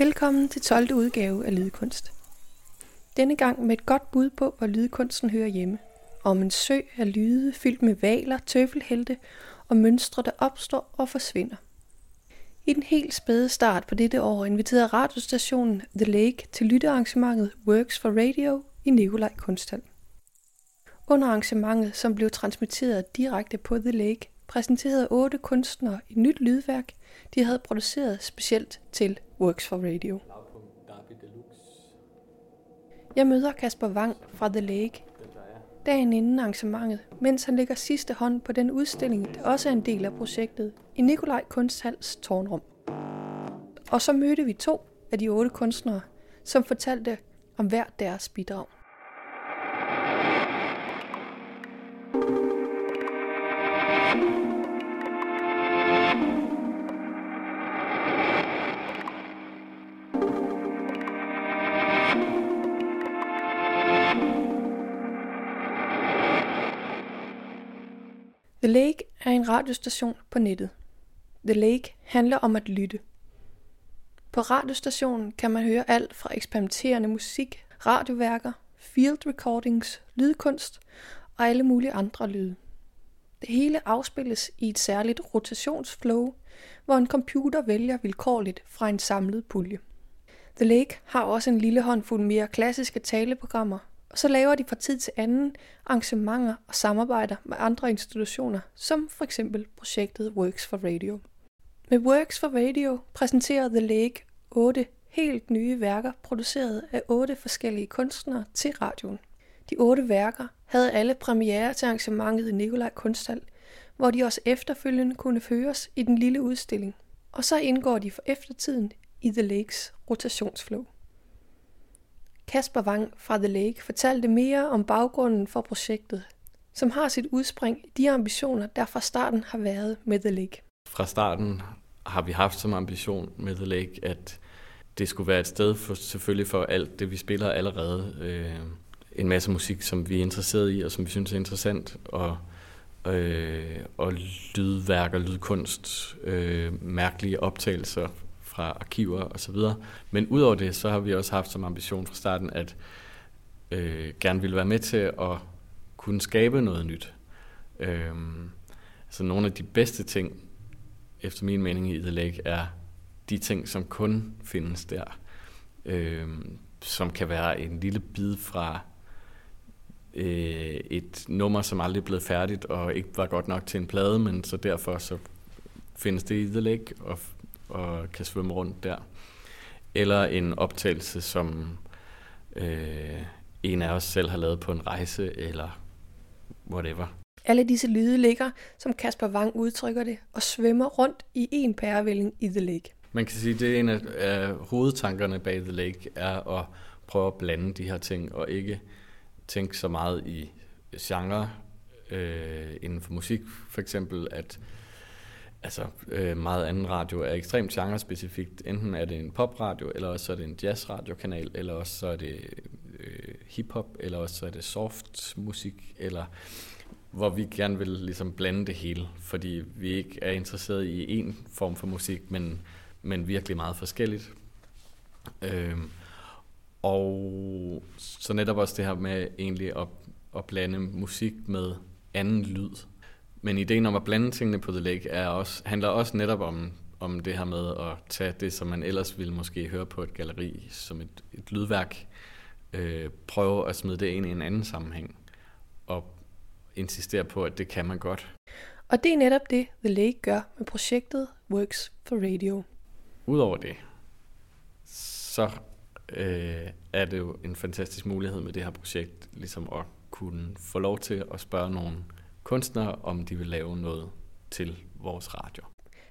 Velkommen til 12. udgave af Lydkunst. Denne gang med et godt bud på, hvor lydkunsten hører hjemme. Om en sø af lyde fyldt med valer, tøffelhelte og mønstre, der opstår og forsvinder. I den helt spæde start på dette år inviterede radiostationen The Lake til lyttearrangementet Works for Radio i Nikolaj Kunsthal. Under arrangementet, som blev transmitteret direkte på The Lake, præsenterede otte kunstnere et nyt lydværk, de havde produceret specielt til Works for Radio. Jeg møder Kasper Wang fra The Lake dagen inden arrangementet, mens han lægger sidste hånd på den udstilling, der også er en del af projektet, i Nikolaj Kunsthals tårnrum. Og så mødte vi to af de otte kunstnere, som fortalte om hver deres bidrag. Radiostation på nettet. The Lake handler om at lytte. På radiostationen kan man høre alt fra eksperimenterende musik, radioværker, field recordings, lydkunst og alle mulige andre lyde. Det hele afspilles i et særligt rotationsflow, hvor en computer vælger vilkårligt fra en samlet pulje. The Lake har også en lille håndfuld mere klassiske taleprogrammer, og så laver de fra tid til anden arrangementer og samarbejder med andre institutioner, som for eksempel projektet Works for Radio. Med Works for Radio præsenterer The Lake otte helt nye værker, produceret af otte forskellige kunstnere til radioen. De otte værker havde alle premiere til arrangementet i Nikolaj Kunsthal, hvor de også efterfølgende kunne føres i den lille udstilling. Og så indgår de for eftertiden i The Lakes rotationsflow. Kasper Wang fra The Lake fortalte mere om baggrunden for projektet, som har sit udspring i de ambitioner, der fra starten har været med The Lake. Fra starten har vi haft som ambition med The Lake, at det skulle være et sted for, selvfølgelig for alt det, vi spiller allerede. Øh, en masse musik, som vi er interesseret i, og som vi synes er interessant, og, øh, og lydværker, lydkunst, øh, mærkelige optagelser fra arkiver osv. Men udover det, så har vi også haft som ambition fra starten, at øh, gerne ville være med til at kunne skabe noget nyt. Øh, altså nogle af de bedste ting, efter min mening i The Lake, er de ting, som kun findes der. Øh, som kan være en lille bid fra øh, et nummer, som aldrig er blevet færdigt og ikke var godt nok til en plade, men så derfor så findes det i The Lake og, og kan svømme rundt der. Eller en optagelse, som øh, en af os selv har lavet på en rejse, eller whatever. Alle disse lyde ligger, som Kasper Wang udtrykker det, og svømmer rundt i en pærevælling i The Lake. Man kan sige, at det er en af, af hovedtankerne bag The Lake, er at prøve at blande de her ting, og ikke tænke så meget i genre øh, inden for musik, for eksempel, at altså, øh, meget anden radio er ekstremt genrespecifikt. Enten er det en popradio, eller også er det en jazzradiokanal, eller også så er det øh, hiphop, eller også så er det soft musik, eller hvor vi gerne vil ligesom blande det hele, fordi vi ikke er interesseret i en form for musik, men, men virkelig meget forskelligt. Øh, og så netop også det her med egentlig at, at blande musik med anden lyd. Men ideen om at blande tingene på The Lake er også, handler også netop om, om det her med at tage det, som man ellers ville måske høre på et galeri som et, et lydværk, øh, prøve at smide det ind i en anden sammenhæng, og insistere på, at det kan man godt. Og det er netop det, The Lake gør med projektet Works for Radio. Udover det, så øh, er det jo en fantastisk mulighed med det her projekt, ligesom at kunne få lov til at spørge nogle kunstnere, om de vil lave noget til vores radio.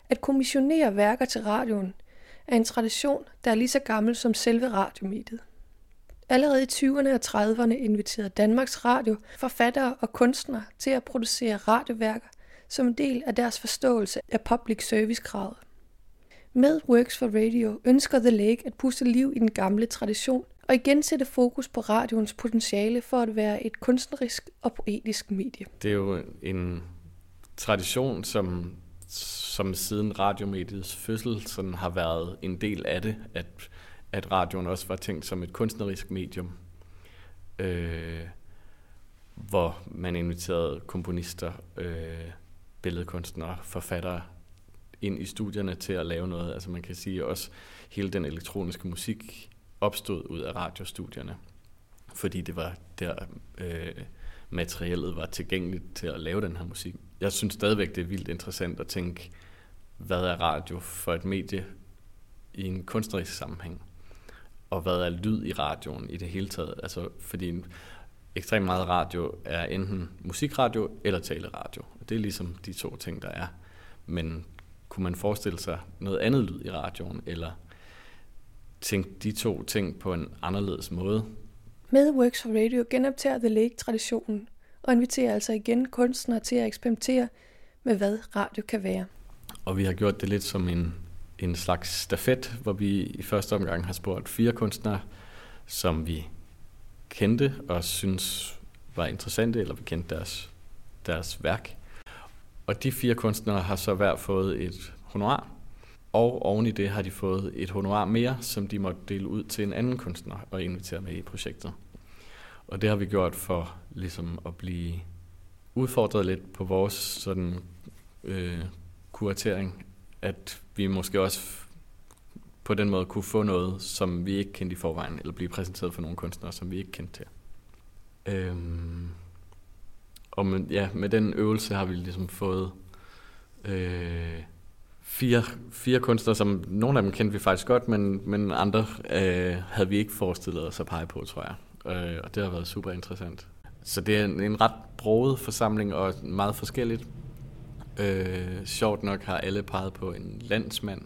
At kommissionere værker til radioen er en tradition, der er lige så gammel som selve radiomediet. Allerede i 20'erne og 30'erne inviterede Danmarks Radio forfattere og kunstnere til at producere radioværker som en del af deres forståelse af public service-kravet. Med Works for Radio ønsker The Lake at puste liv i den gamle tradition og igen sætte fokus på radioens potentiale for at være et kunstnerisk og poetisk medie. Det er jo en tradition, som, som siden radiomediets fødsel sådan har været en del af det, at at radioen også var tænkt som et kunstnerisk medium, øh, hvor man inviterede komponister, øh, billedkunstnere, forfattere ind i studierne til at lave noget. Altså man kan sige også, hele den elektroniske musik opstod ud af radiostudierne, fordi det var der øh, materiellet var tilgængeligt til at lave den her musik. Jeg synes stadigvæk, det er vildt interessant at tænke, hvad er radio for et medie i en kunstnerisk sammenhæng? Og hvad er lyd i radioen i det hele taget? Altså, fordi ekstremt meget radio er enten musikradio eller taleradio. Det er ligesom de to ting, der er. Men kunne man forestille sig noget andet lyd i radioen, eller tænke de to ting på en anderledes måde? Med Works for Radio genoptager The Lake traditionen og inviterer altså igen kunstnere til at eksperimentere med, hvad radio kan være. Og vi har gjort det lidt som en, en slags stafet, hvor vi i første omgang har spurgt fire kunstnere, som vi kendte og synes var interessante, eller vi kendte deres, deres værk. Og de fire kunstnere har så hver fået et honorar, og oven i det har de fået et honorar mere, som de måtte dele ud til en anden kunstner og invitere med i projektet. Og det har vi gjort for ligesom at blive udfordret lidt på vores sådan, øh, kuratering, at vi måske også på den måde kunne få noget, som vi ikke kendte i forvejen, eller blive præsenteret for nogle kunstnere, som vi ikke kendte til. Øhm, og med, ja, med den øvelse har vi ligesom fået øh, fire, fire kunstnere, som nogle af dem kendte vi faktisk godt, men, men andre øh, havde vi ikke forestillet os at pege på, tror jeg. Øh, og det har været super interessant. Så det er en, en ret broget forsamling og meget forskelligt. Øh, sjovt nok har alle peget på en landsmand,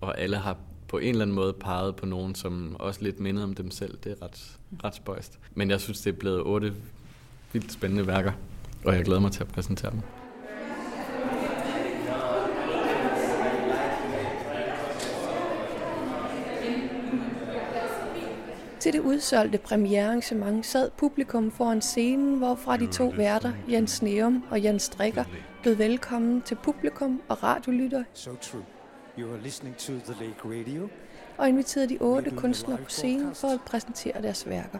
og alle har på en eller anden måde peget på nogen, som også lidt mindede om dem selv. Det er ret, ret spøjst. Men jeg synes, det er blevet otte vildt spændende værker, og jeg glæder mig til at præsentere dem. Til det udsolgte premierearrangement sad publikum foran scenen, hvorfra de to værter, Jens Neum og Jens Strikker, bød velkommen til publikum og radiolytter. So true. You are listening to the Lake Radio. Og inviterede de otte kunstnere på scenen for at præsentere deres værker.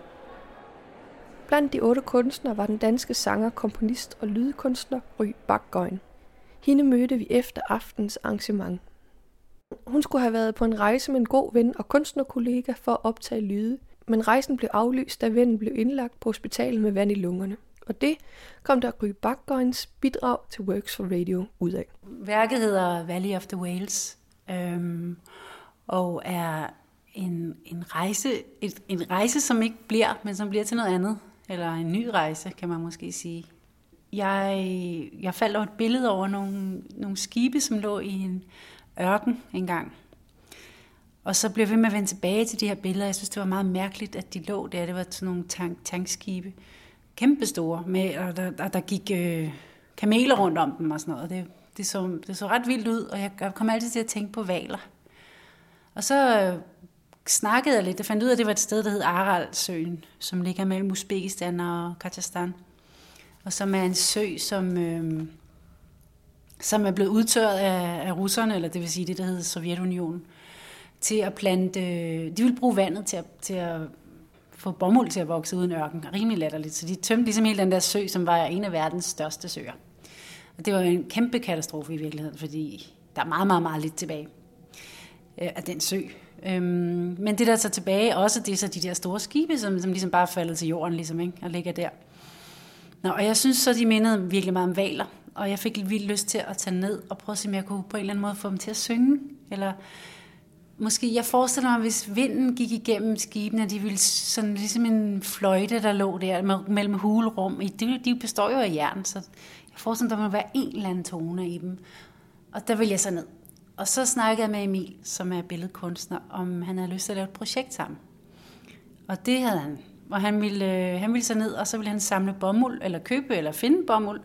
Blandt de otte kunstnere var den danske sanger, komponist og lydkunstner Ry Bakgøjen. Hende mødte vi efter aftens arrangement. Hun skulle have været på en rejse med en god ven og kunstnerkollega for at optage lyde, men rejsen blev aflyst, da vennen blev indlagt på hospitalet med vand i lungerne. Og det kom der Gry Bakgøjens bidrag til Works for Radio ud af. Værket hedder Valley of the Whales, øhm, og er en, en, rejse, et, en rejse, som ikke bliver, men som bliver til noget andet. Eller en ny rejse, kan man måske sige. Jeg, jeg faldt over et billede over nogle, nogle skibe, som lå i en ørken engang. Og så blev jeg ved med at vende tilbage til de her billeder. Jeg synes, det var meget mærkeligt, at de lå der. Det var sådan nogle tank, tankskibe. Kæmpestore. Med, og der, der, der gik øh, kameler rundt om dem og sådan noget. Det, det, så, det så ret vildt ud, og jeg kom altid til at tænke på valer. Og så øh, snakkede jeg lidt. Jeg fandt ud af, at det var et sted, der hed Aralsøen, som ligger mellem Uzbekistan og Kazakhstan. Og som er en sø, som... Øh, som er blevet udtørret af, af russerne, eller det vil sige det, der hedder Sovjetunionen, til at plante... De ville bruge vandet til at, til at få bomuld til at vokse uden ørken. Rimelig latterligt. Så de tømte ligesom hele den der sø, som var en af verdens største søer. Og det var en kæmpe katastrofe i virkeligheden, fordi der er meget, meget, meget lidt tilbage øh, af den sø. Øhm, men det der så tilbage, også det er så de der store skibe, som, som ligesom bare faldet til jorden ligesom, ikke? og ligger der. Nå, og jeg synes så, de mindede virkelig meget om valer, og jeg fik vildt lyst til at tage ned og prøve at se, om jeg kunne på en eller anden måde få dem til at synge. Eller måske, jeg forestiller mig, hvis vinden gik igennem skibene, de ville sådan ligesom en fløjte, der lå der mellem hulrum. De, de består jo af jern, så jeg forestiller mig, der må være en eller anden tone i dem. Og der vil jeg så ned. Og så snakkede jeg med Emil, som er billedkunstner, om han havde lyst til at lave et projekt sammen. Og det havde han. Og han ville, øh, han ville så ned, og så ville han samle bomuld, eller købe, eller finde bomuld,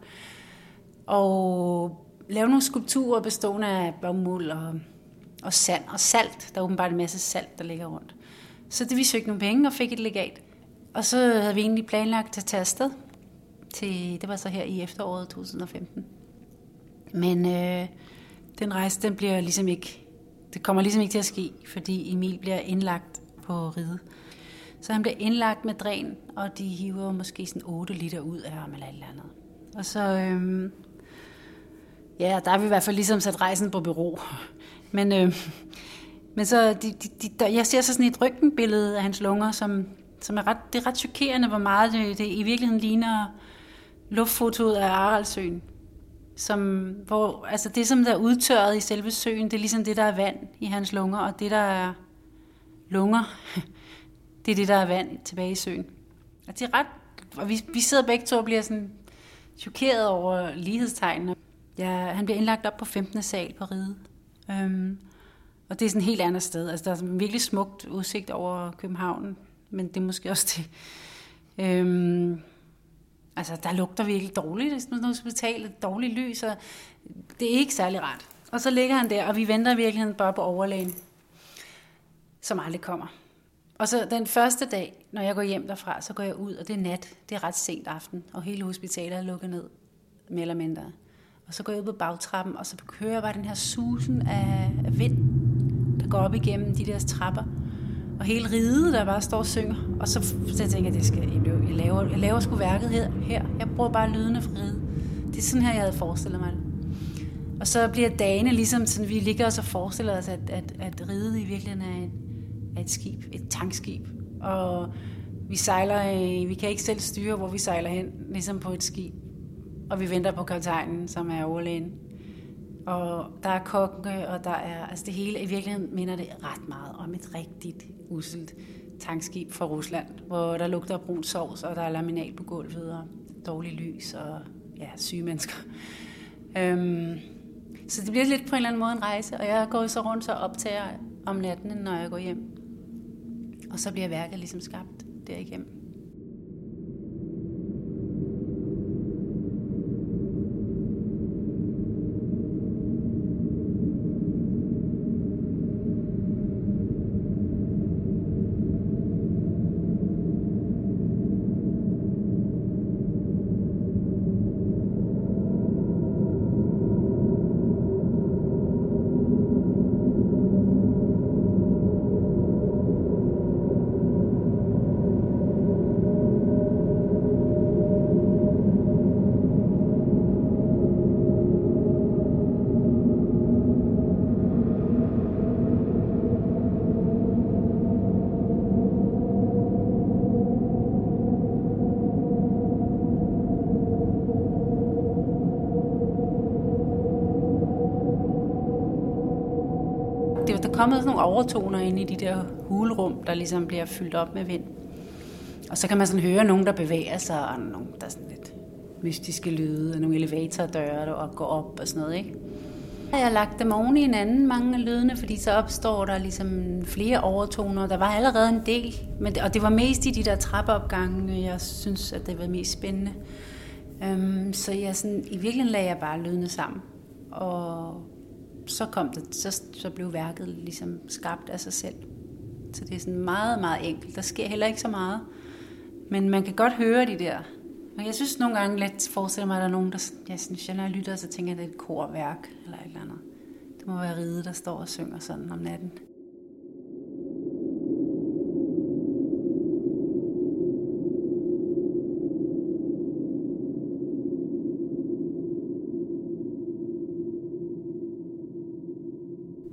og lave nogle skulpturer bestående af bomuld og, og sand og salt. Der er åbenbart en masse salt, der ligger rundt. Så det vi søgte nogle penge og fik et legat. Og så havde vi egentlig planlagt at tage afsted. Til, det var så her i efteråret 2015. Men øh, den rejse, den bliver ligesom ikke, det kommer ligesom ikke til at ske, fordi Emil bliver indlagt på ride. Så han bliver indlagt med dræn, og de hiver måske sådan 8 liter ud af ham eller et eller andet. Og så, øhm, ja, der har vi i hvert fald ligesom sat rejsen på bureau. Men, øh, men så, de, de, de, der, jeg ser så sådan et røntgenbillede af hans lunger, som, som er ret, det er ret chokerende, hvor meget det, det i virkeligheden ligner luftfotoet af Araldsøen. Som, hvor, altså det, som der er udtørret i selve søen, det er ligesom det, der er vand i hans lunger, og det, der er lunger, det er det, der er vand tilbage i søen. Og det er ret, og vi, vi sidder begge to og bliver sådan chokeret over lighedstegnene. Ja, han bliver indlagt op på 15. sal på ride. Øhm, og det er sådan et helt andet sted. Altså, der er sådan en virkelig smukt udsigt over København, men det er måske også det. Øhm, altså, der lugter virkelig dårligt, hvis man skal betale dårligt lys, og det er ikke særlig rart. Og så ligger han der, og vi venter virkelig bare på overlægen, som aldrig kommer. Og så den første dag, når jeg går hjem derfra, så går jeg ud, og det er nat. Det er ret sent aften, og hele hospitalet er lukket ned, mere eller mindre. Og så går jeg ud på bagtrappen, og så hører jeg bare den her susen af, af vind, der går op igennem de der trapper. Og hele riget, der bare står og synger. Og så, så jeg tænker jeg, det skal, jeg, jeg, laver, jeg laver sgu værket her, her. Jeg bruger bare lydene fra riget. Det er sådan her, jeg havde forestillet mig det. Og så bliver dagene ligesom sådan, vi ligger og så forestiller os, at, at, at riget i virkeligheden er et, er et skib, et tankskib. Og vi sejler, øh, vi kan ikke selv styre, hvor vi sejler hen, ligesom på et skib og vi venter på kaptajnen, som er overlægen. Og der er kokke, og der er, altså det hele, i virkeligheden minder det ret meget om et rigtigt uselt tankskib fra Rusland, hvor der lugter brun sovs, og der er laminat på gulvet, og dårlig lys, og ja, syge mennesker. Øhm, så det bliver lidt på en eller anden måde en rejse, og jeg går så rundt og optager om natten, når jeg går hjem. Og så bliver værket ligesom skabt derigennem. Kommet sådan nogle overtoner ind i de der hulrum, der ligesom bliver fyldt op med vind. Og så kan man sådan høre nogen, der bevæger sig, og nogen, der er sådan lidt mystiske lyde, og nogle elevatordøre, der går op og sådan noget, ikke? Jeg har lagt dem oven i hinanden, mange af lydene, fordi så opstår der ligesom flere overtoner. Der var allerede en del, men det, og det var mest i de der trappeopgange, jeg synes, at det var mest spændende. Um, så jeg sådan, i virkeligheden lagde jeg bare lydene sammen. Og så, kom det, så, så blev værket ligesom skabt af sig selv. Så det er sådan meget, meget enkelt. Der sker heller ikke så meget. Men man kan godt høre de der. Og jeg synes nogle gange lidt forestiller mig, at der er nogen, der jeg synes, jeg, når jeg lytter, så tænker jeg, at det er et korværk eller et eller andet. Det må være ride, der står og synger sådan om natten.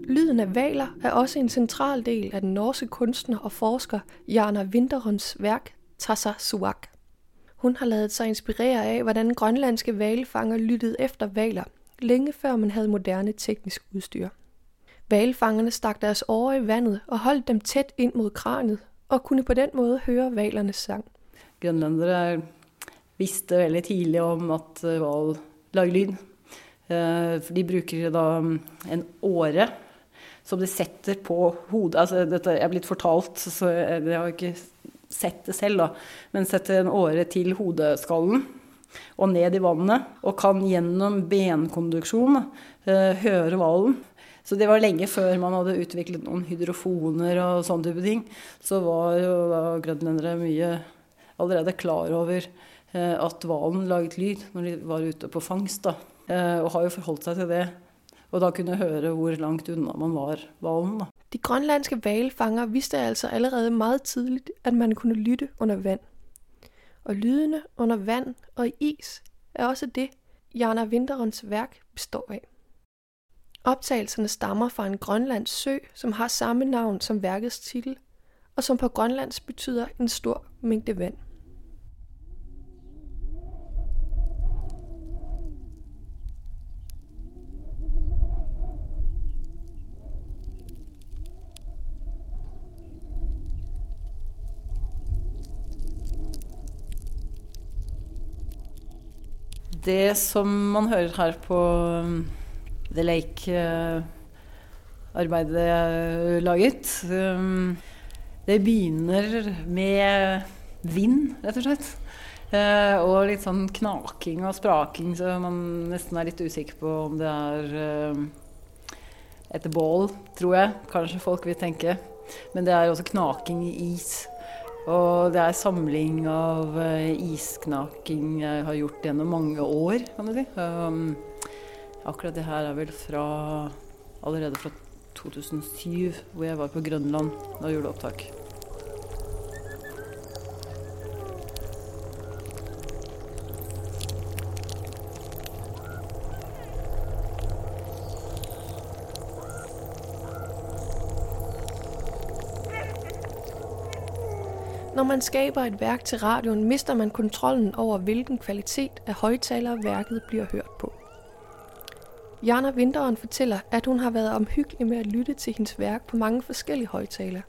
Lyden af valer er også en central del af den norske kunstner og forsker Jana Winterons værk Tassa Suak. Hun har lavet sig inspirere af, hvordan grønlandske valfanger lyttede efter valer, længe før man havde moderne teknisk udstyr. Valfangerne stak deres åre i vandet og holdt dem tæt ind mod kraniet, og kunne på den måde høre valernes sang. Grønlandere vidste veldig tidligt om, at val lagde lyd. Eh, for de bruger da en åre som de setter på hodet. Altså, dette er blitt fortalt, så jeg har ikke sett det selv, da. Men setter en åre til hodeskallen og ned i vannet, og kan gjennom benkonduksjon eh, høre hvalen. Så det var lenge før man hadde utviklet noen hydrofoner og sånne type ting. Så var jo da grønlendere mye allerede klar over uh, at hvalen laget lyd når de var ute på fangst. da. Eh, og har jo forholdt seg til det og da kunne høre hvor langt unna man var hvalen. De grønlandske valfanger vidste altså allerede meget tidligt, at man kunne lytte under vand. Og lydene under vand og i is er også det, Jana Winterens værk består af. Optagelserne stammer fra en grønlands sø, som har samme navn som værkets titel, og som på grønlands betyder en stor mængde vand. Det som man hører her på um, The Lake-arbeidet uh, jeg uh, laget, um, det begynner med vind, rett og slett. Uh, og litt sånn knaking og spraking, så man nesten er litt usikker på om det er um, et bål, tror jeg. Kanskje folk vil tenke. Men det er også knaking i is. Og det er samling av eh, isknaking jeg har gjort gjennom mange år, kan du si. Um, akkurat det her er vel fra allerede fra 2007, hvor jeg var på Grønland og gjorde opptak. Når man skaber et værk til radioen, mister man kontrollen over, hvilken kvalitet af højtaler værket bliver hørt på. Jana Vinteren fortæller, at hun har været omhyggelig med at lytte til hendes værk på mange forskellige højtaler,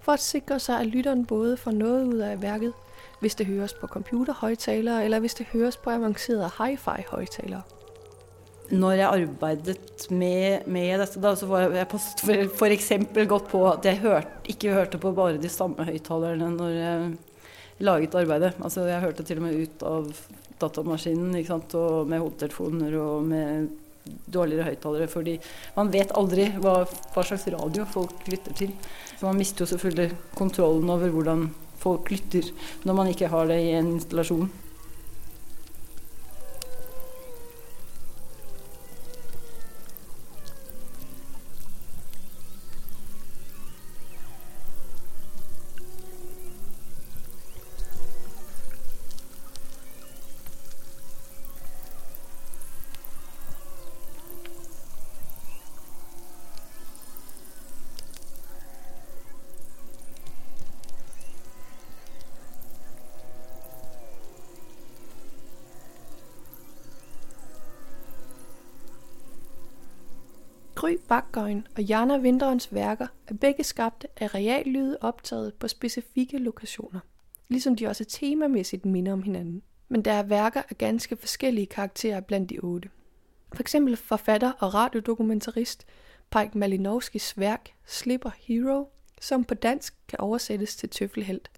for at sikre sig, at lytteren både får noget ud af værket, hvis det høres på computerhøjtalere, eller hvis det høres på avancerede hi-fi højtalere. Når jeg arbeidet med, med dette, da, så var jeg f.eks. for, gått på at jeg hørte, ikke hørte på bare de samme høyttalerne når jeg laget arbeidet. Altså jeg hørte til og med ut av datamaskinen ikke sant? Og med hodetelefoner og med dårligere høyttalere. Fordi man vet aldri hva, hva slags radio folk lytter til. Så man mister jo selvfølgelig kontrollen over hvordan folk lytter når man ikke har det i en installasjon. Gry Bakgøjen og Jana Vinterens værker er begge skabte af reallyde optaget på specifikke lokationer, ligesom de også temamæssigt minder om hinanden. Men der er værker af ganske forskellige karakterer blandt de otte. For eksempel forfatter og radiodokumentarist Pike Malinowskis værk Slipper Hero, som på dansk kan oversættes til tøffelhelt,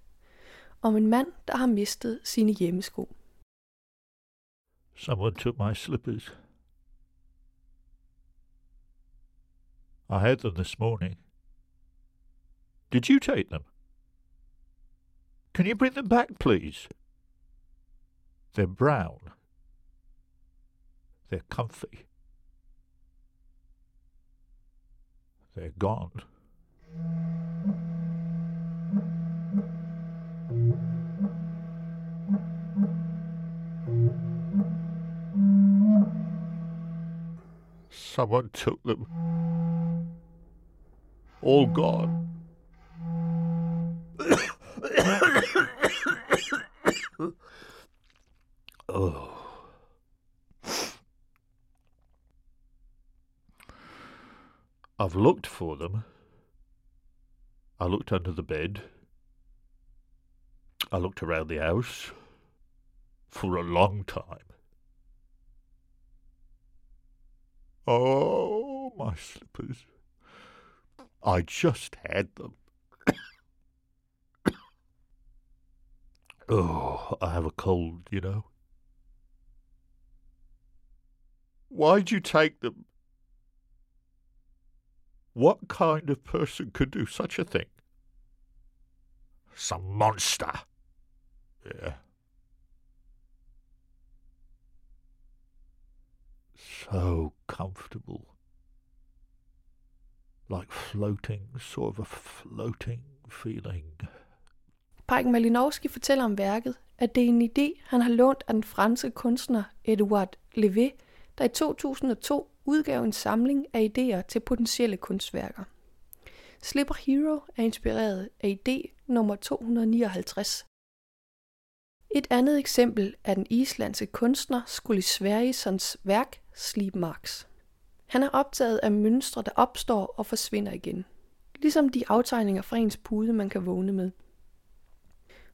om en mand, der har mistet sine hjemmesko. Someone took my slippers. I had them this morning. Did you take them? Can you bring them back, please? They're brown. They're comfy. They're gone. Someone took them. Oh All gone. oh. I've looked for them. I looked under the bed. I looked around the house for a long time. Oh, my slippers. I just had them. oh, I have a cold, you know. Why'd you take them? What kind of person could do such a thing? Some monster. Yeah. So comfortable. Like floating, sort of a floating feeling. Pajk Malinowski fortæller om værket, at det er en idé, han har lånt af den franske kunstner Edouard Levé, der i 2002 udgav en samling af idéer til potentielle kunstværker. Slipper Hero er inspireret af idé nummer 259. Et andet eksempel er den islandske kunstner Skulisverisons værk Sleep Marks. Han er optaget af mønstre, der opstår og forsvinder igen. Ligesom de aftegninger fra ens pude, man kan vågne med.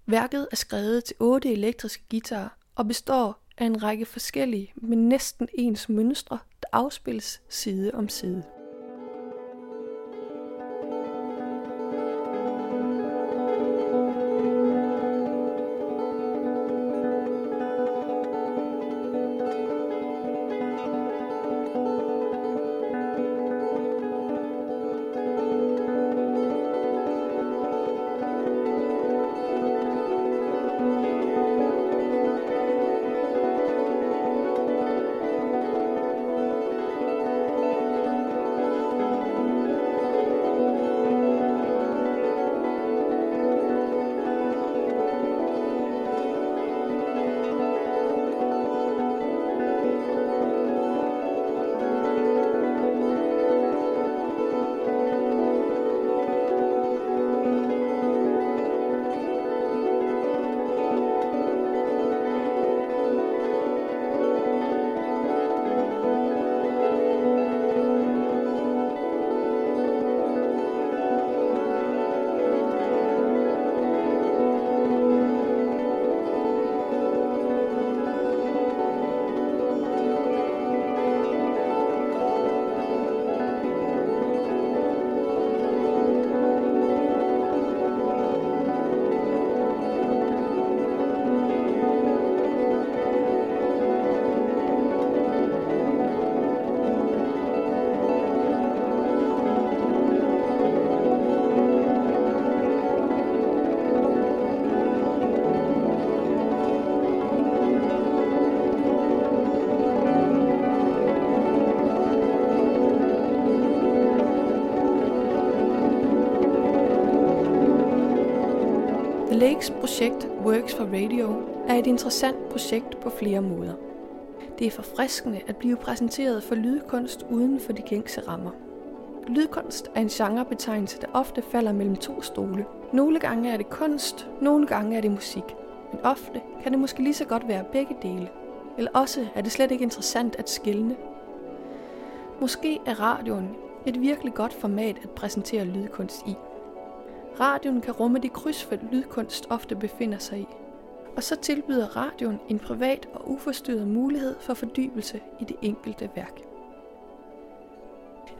Værket er skrevet til otte elektriske guitarer og består af en række forskellige, men næsten ens mønstre, der afspilles side om side. Projekt Works for Radio er et interessant projekt på flere måder. Det er forfriskende at blive præsenteret for lydkunst uden for de gængse rammer. Lydkunst er en genrebetegnelse, der ofte falder mellem to stole. Nogle gange er det kunst, nogle gange er det musik. Men ofte kan det måske lige så godt være begge dele. Eller også er det slet ikke interessant at skille. Måske er radioen et virkelig godt format at præsentere lydkunst i. Radioen kan rumme de krydsfelt lydkunst ofte befinder sig i. Og så tilbyder radioen en privat og uforstyrret mulighed for fordybelse i det enkelte værk.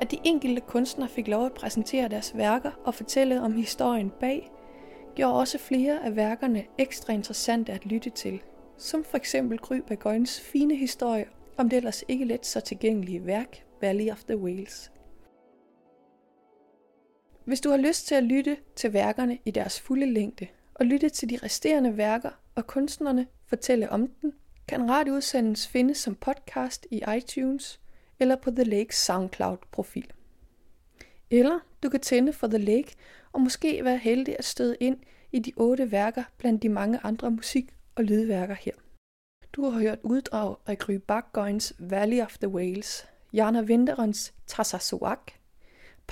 At de enkelte kunstnere fik lov at præsentere deres værker og fortælle om historien bag, gjorde også flere af værkerne ekstra interessante at lytte til, som for eksempel Gry Bagøjens fine historie om det ellers ikke let så tilgængelige værk Valley of the Whales. Hvis du har lyst til at lytte til værkerne i deres fulde længde, og lytte til de resterende værker og kunstnerne fortælle om den, kan radioudsendelsen findes som podcast i iTunes eller på The Lakes SoundCloud-profil. Eller du kan tænde for The Lake og måske være heldig at støde ind i de otte værker blandt de mange andre musik- og lydværker her. Du har hørt uddrag af Gry Bakgøjens Valley of the Whales, Jana Winterens Tassasuak,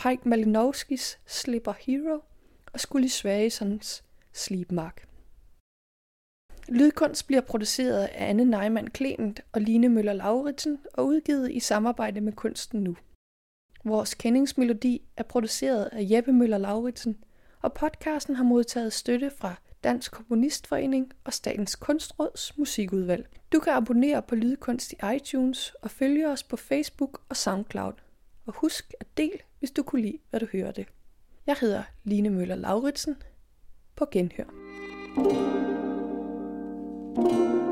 Pike Malinowskis Slipper Hero og Skully Svagesons Sleep Mark. Lydkunst bliver produceret af Anne Neumann Clement og Line Møller Lauritsen og udgivet i samarbejde med Kunsten Nu. Vores kendingsmelodi er produceret af Jeppe Møller Lauritsen, og podcasten har modtaget støtte fra Dansk Komponistforening og Statens Kunstråds musikudvalg. Du kan abonnere på Lydkunst i iTunes og følge os på Facebook og SoundCloud. Og husk at del, hvis du kunne lide, hvad du hørte. Jeg hedder Line Møller Lauritsen. På genhør. thank you